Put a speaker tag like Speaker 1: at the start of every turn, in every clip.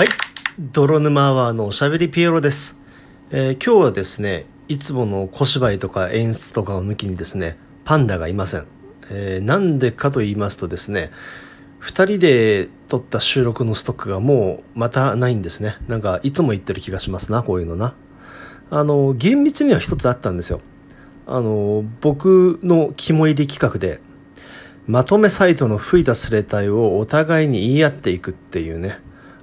Speaker 1: はい。泥沼アワーのおしゃべりピエロです。えー今日はですね、いつもの小芝居とか演出とかを抜きにですね、パンダがいません。えーなんでかと言いますとですね、二人で撮った収録のストックがもうまたないんですね。なんかいつも言ってる気がしますな、こういうのな。あの、厳密には一つあったんですよ。あの、僕の肝入り企画で、まとめサイトの吹いたスレタイをお互いに言い合っていくっていうね。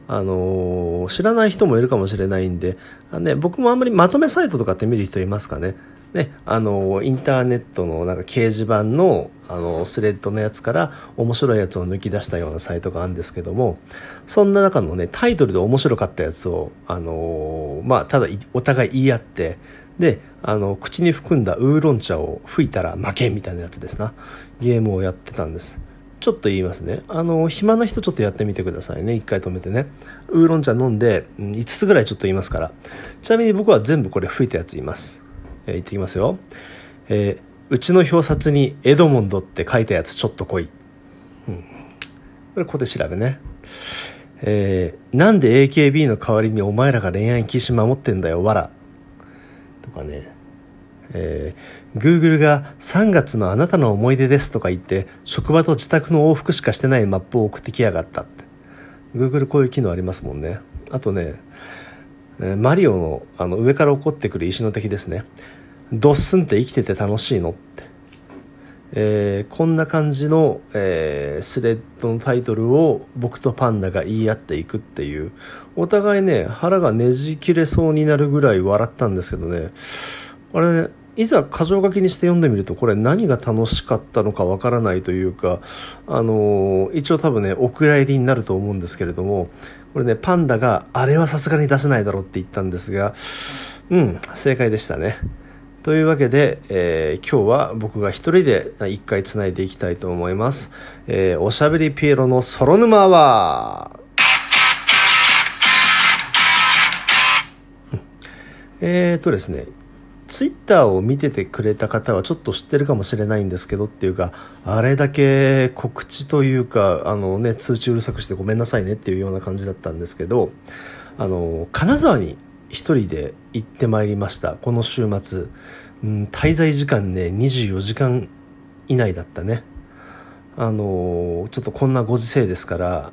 Speaker 1: あのー知らない人もいるかもしれないんで、ね、僕もあんまりまとめサイトとかって見る人いますかね。ね、あのーインターネットのなんか掲示板の、あのースレッドのやつから面白いやつを抜き出したようなサイトがあるんですけども、そんな中のね、タイトルで面白かったやつを、あのまあ、ただお互い言い合って、で、あの、口に含んだウーロン茶を吹いたら負けみたいなやつですな。ゲームをやってたんです。ちょっと言いますね。あの、暇な人ちょっとやってみてくださいね。一回止めてね。ウーロン茶飲んで、5つぐらいちょっと言いますから。ちなみに僕は全部これ吹いたやつ言います。えー言ってきますよ。えーうちの表札にエドモンドって書いたやつちょっと来い。うん。これここで調べね。えーなんで AKB の代わりにお前らが恋愛禁止守ってんだよ、わら。とかね。えー、Google が3月のあなたの思い出ですとか言って、職場と自宅の往復しかしてないマップを送ってきやがったって。Google こういう機能ありますもんね。あとね、えーマリオのあの上から落っこってくる石の敵ですね。ドッスンって生きてて楽しいのって。えーこんな感じの、えースレッドのタイトルを僕とパンダが言い合っていくっていう、お互いね、腹がねじ切れそうになるぐらい笑ったんですけどね、あれね、いざ箇条書きにして読んでみると、これ何が楽しかったのかわからないというか、あのー一応多分ね、お蔵入りになると思うんですけれども、これね、パンダがあれはさすがに出せないだろうって言ったんですが、うん、正解でしたね。というわけで、えー今日は僕が一人で一回繋いでいきたいと思います。えーおしゃべりピエロのソロ沼アワーえーとですね、ツイッターを見ててくれた方はちょっと知ってるかもしれないんですけどっていうか、あれだけ告知というか、あのね、通知うるさくしてごめんなさいねっていうような感じだったんですけど、あの、金沢に一人で行ってまいりました。この週末。うん、滞在時間ね、24時間以内だったね。あの、ちょっとこんなご時世ですから、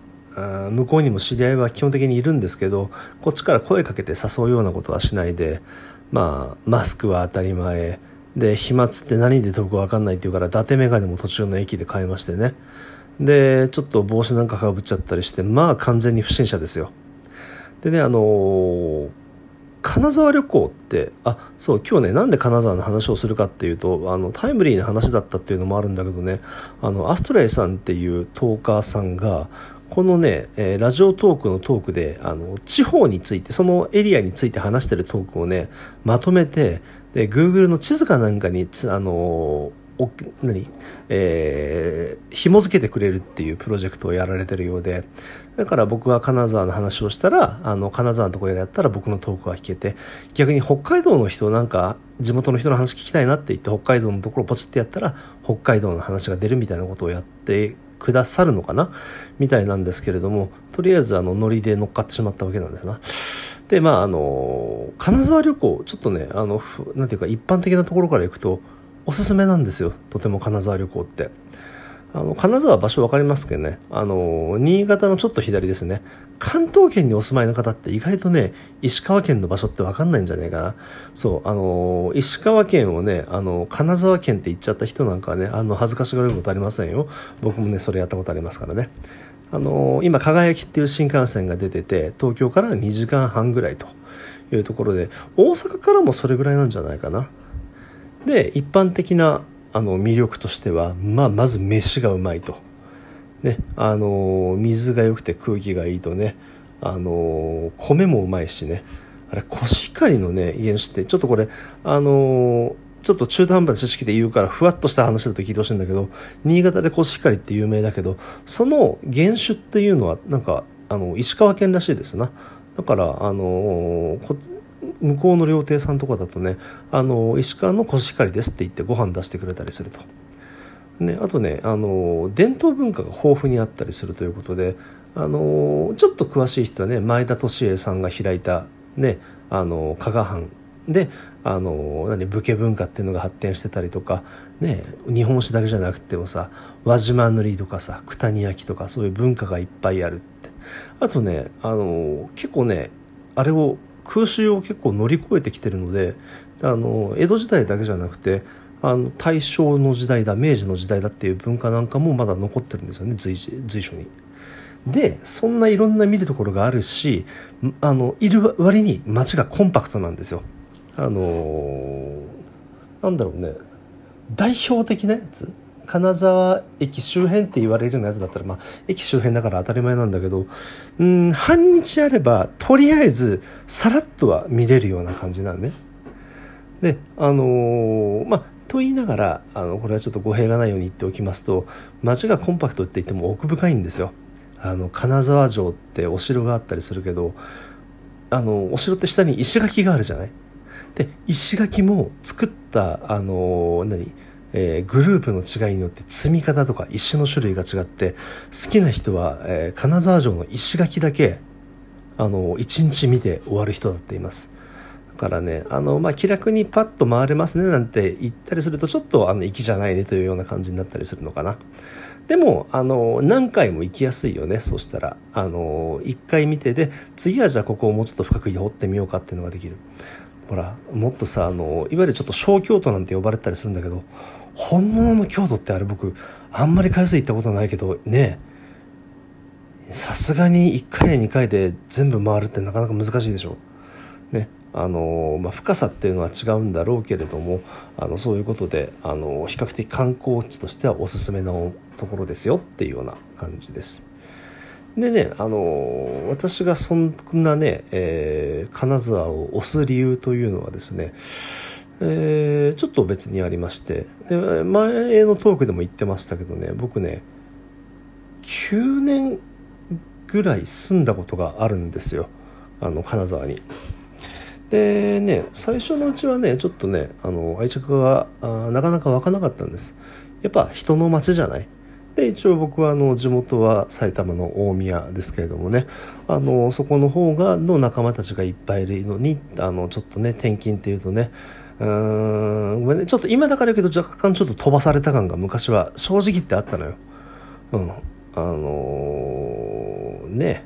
Speaker 1: 向こうにも知り合いは基本的にいるんですけど、こっちから声かけて誘うようなことはしないで、まあ、マスクは当たり前。で、飛沫って何で飛ぶかわかんないっていうから、伊達メガネも途中の駅で買いましてね。で、ちょっと帽子なんかかぶっちゃったりして、まあ完全に不審者ですよ。でね、あのー金沢旅行って、あ、そう、今日ね、なんで金沢の話をするかっていうと、あの、タイムリーな話だったっていうのもあるんだけどね、あの、アストレイさんっていうトーカーさんが、このね、えーラジオトークのトークで、あの、地方について、そのエリアについて話してるトークをね、まとめて、で、Google の地図かなんかにつ、あのお何えー、紐付けてくれるっていうプロジェクトをやられてるようで、だから僕が金沢の話をしたら、あの、金沢のところでやったら僕のトークが聞けて、逆に北海道の人なんか、地元の人の話聞きたいなって言って北海道のところをポチってやったら、北海道の話が出るみたいなことをやってくださるのかな？みたいなんですけれども、とりあえずあの、ノリで乗っかってしまったわけなんですな。で、まあ、あの、金沢旅行、ちょっとね、あの、なんていうか一般的なところから行くと、おすすめなんですよ。とても金沢旅行って。あの、金沢場所わかりますけどね。あの、新潟のちょっと左ですね。関東圏にお住まいの方って意外とね、石川県の場所ってわかんないんじゃないかな。そう、あの、石川県をね、あの、金沢県って言っちゃった人なんかはね、あの、恥ずかしがることありませんよ。僕もね、それやったことありますからね。あの、今、輝きっていう新幹線が出てて、東京から2時間半ぐらいというところで、大阪からもそれぐらいなんじゃないかな。で、一般的なあの魅力としては、まあ、まず飯がうまいと。ね、あの、水が良くて空気がいいとね、あの、米もうまいしね。あれ、コシヒカリのね、原種って、ちょっとこれ、あの、ちょっと中途半端な知識で言うから、ふわっとした話だと聞いてほしいんだけど、新潟でコシヒカリって有名だけど、その原種っていうのは、なんか、あの、石川県らしいですな。だから、あの、こ向こうの料亭さんとかだとね、あの、石川のコシヒカリですって言ってご飯出してくれたりすると。ね、あとね、あの、伝統文化が豊富にあったりするということで、あの、ちょっと詳しい人はね、前田利家さんが開いた、ね、あの、加賀藩で、あの、何、武家文化っていうのが発展してたりとか、ね、日本史だけじゃなくてもさ、輪島塗りとかさ、九谷焼とかそういう文化がいっぱいあるって。あとね、あの、結構ね、あれを、空襲を結構乗り越えてきてるので、あの、江戸時代だけじゃなくて、あの、大正の時代だ、明治の時代だっていう文化なんかもまだ残ってるんですよね、随随所に。で、そんないろんな見るところがあるし、あの、いる割に街がコンパクトなんですよ。あのー、なんだろうね、代表的なやつ金沢駅周辺って言われるようなやつだったら、まあ、駅周辺だから当たり前なんだけど、うん、半日あれば、とりあえず、さらっとは見れるような感じなんね。で、あのー、まあ、と言いながら、あの、これはちょっと語弊がないように言っておきますと、街がコンパクトって言っても奥深いんですよ。あの、金沢城ってお城があったりするけど、あの、お城って下に石垣があるじゃないで、石垣も作った、あの、何？えー、グループの違いによって積み方とか石の種類が違って、好きな人は、えー、金沢城の石垣だけ、あの、一日見て終わる人だっています。だからね、あの、まあ、気楽にパッと回れますねなんて言ったりすると、ちょっと、あの、行きじゃないねというような感じになったりするのかな。でも、あの、何回も行きやすいよね。そしたら、あの、一回見てで、次はじゃあここをもうちょっと深く掘ってみようかっていうのができる。ほら、もっとさ、あの、いわゆるちょっと小京都なんて呼ばれたりするんだけど、本物の京都ってあれ僕、あんまり回数行ったことないけど、ねさすがに1回や2回で全部回るってなかなか難しいでしょ。ね。あの、まあ、深さっていうのは違うんだろうけれども、あの、そういうことで、あの、比較的観光地としてはおすすめのところですよっていうような感じです。でね、あの、私がそんなね、えー、金沢を押す理由というのはですね、えー、ちょっと別にありまして、で、前のトークでも言ってましたけどね、僕ね、9年ぐらい住んだことがあるんですよ。あの、金沢に。でね、最初のうちはね、ちょっとね、あの、愛着がなかなか湧かなかったんです。やっぱ人の街じゃないで、一応僕はあの、地元は埼玉の大宮ですけれどもね、あの、そこの方が、の仲間たちがいっぱいいるのに、あの、ちょっとね、転勤っていうとね、うん、ごめんね、ちょっと今だから言うけど若干ちょっと飛ばされた感が昔は正直ってあったのよ。うん。あのー、ね、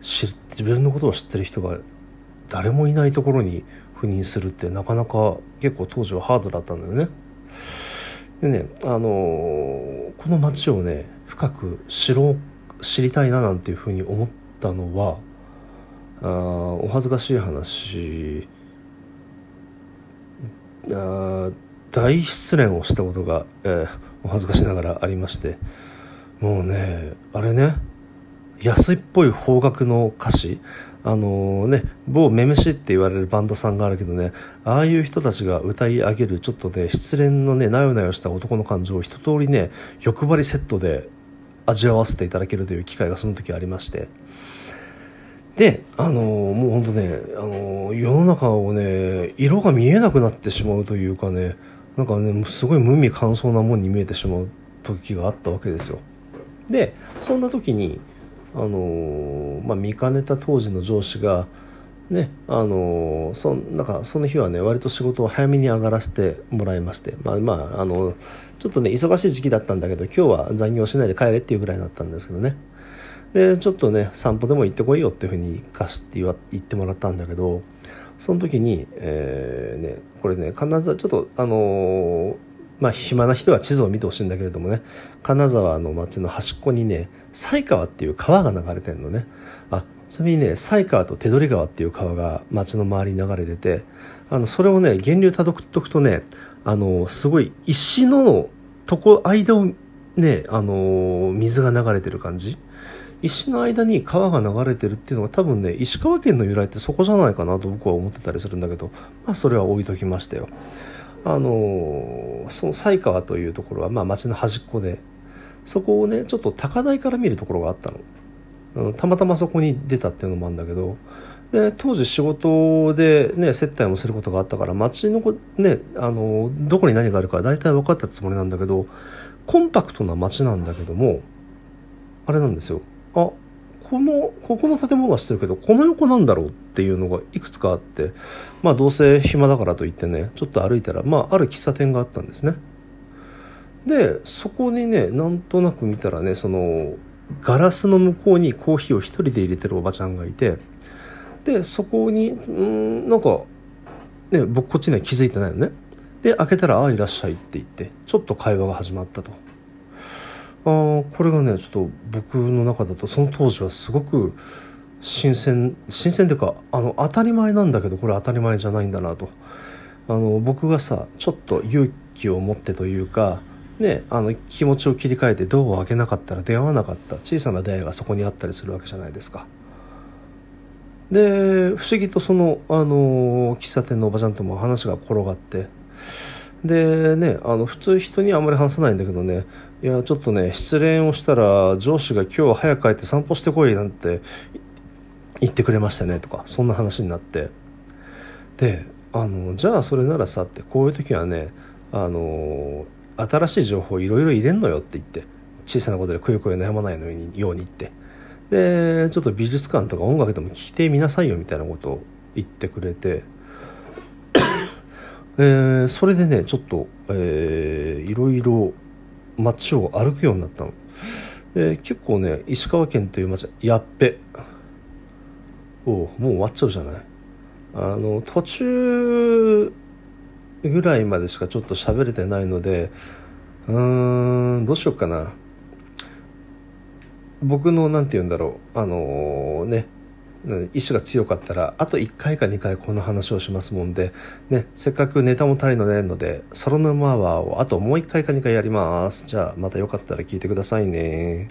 Speaker 1: 自分のことを知ってる人が誰もいないところに赴任するってなかなか結構当時はハードだったんだよね。でね、あのー、この街をね、深く知ろう、知りたいななんていうふうに思ったのは、あお恥ずかしい話、あ大失恋をしたことが、えー、お恥ずかしながらありまして、もうね、あれね、安いっぽい方角の歌詞、あのね、某めめしって言われるバンドさんがあるけどね、ああいう人たちが歌い上げるちょっとね、失恋のね、なよなよした男の感情を一通りね、欲張りセットで味わわせていただけるという機会がその時ありまして。で、あのもうほんとね、あの世の中をね、色が見えなくなってしまうというかね、なんかね、すごい無味乾燥なもんに見えてしまう時があったわけですよ。で、そんな時に、あのまあ、見かねた当時の上司が、ね、あのそなんかその日はね割と仕事を早めに上がらせてもらいましてまあまああのちょっとね忙しい時期だったんだけど今日は残業しないで帰れっていうぐらいだったんですけどねでちょっとね散歩でも行ってこいよっていうふうに行かして言ってもらったんだけどその時に、えー、ねこれね必ずちょっとあのまあ、暇な人は地図を見てほしいんだけれどもね、金沢の町の端っこにね、犀川っていう川が流れてんのね。あ、それにね、犀川と手取川っていう川が町の周りに流れてて、あの、それをね、源流辿っとくとね、あの、すごい石のとこ、間をね、あの、水が流れてる感じ。石の間に川が流れてるっていうのは多分ね、石川県の由来ってそこじゃないかなと僕は思ってたりするんだけど、まあそれは置いときましたよ。あのその犀川というところはまあ町の端っこでそこをねちょっと高台から見るところがあったの、うん、たまたまそこに出たっていうのもあるんだけどで当時仕事でね接待もすることがあったから町のこねあのどこに何があるか大体分かったつもりなんだけどコンパクトな街なんだけどもあれなんですよあこのここの建物は知ってるけどこの横なんだろうっていうのがいくつかあってまあどうせ暇だからといってねちょっと歩いたらまあある喫茶店があったんですね。でそこにねなんとなく見たらねそのガラスの向こうにコーヒーを一人で入れてるおばちゃんがいてでそこにうんなんかね僕こっちには気づいてないよね。で開けたら「ああいらっしゃい」って言ってちょっと会話が始まったと。あこれがねちょっと僕の中だとその当時はすごく新鮮新鮮というかあの当たり前なんだけどこれ当たり前じゃないんだなとあの僕がさちょっと勇気を持ってというかね、あの気持ちを切り替えてドアを開けなかったら出会わなかった小さな出会いがそこにあったりするわけじゃないですか。で不思議とその、あの喫茶店のおばちゃんとも話が転がってでねあの普通人にはあまり話さないんだけどね。いやちょっとね失恋をしたら上司が今日は早く帰って散歩してこいなんて言ってくれましたねとかそんな話になって。であのじゃあそれならさってこういう時はねあの新しい情報いろいろ入れんのよって言って小さなことでくよくよ悩まないのように言って。でちょっと美術館とか音楽でも聴いてみなさいよみたいなことを言ってくれて。えー、それでねちょっと、えー、いろいろ街を歩くようになったの。で結構ね石川県という街やっべおもう終わっちゃうじゃない。あの途中ぐらいまでしかちょっと喋れてないのでうーんどうしようかな。僕の何て言うんだろう。あのー、ね意志が強かったらあと1回か2回この話をしますもんで、ね、せっかくネタも足りないのでソロ沼アワーをあともう1回か2回やります。じゃあまたよかったら聞いてくださいね。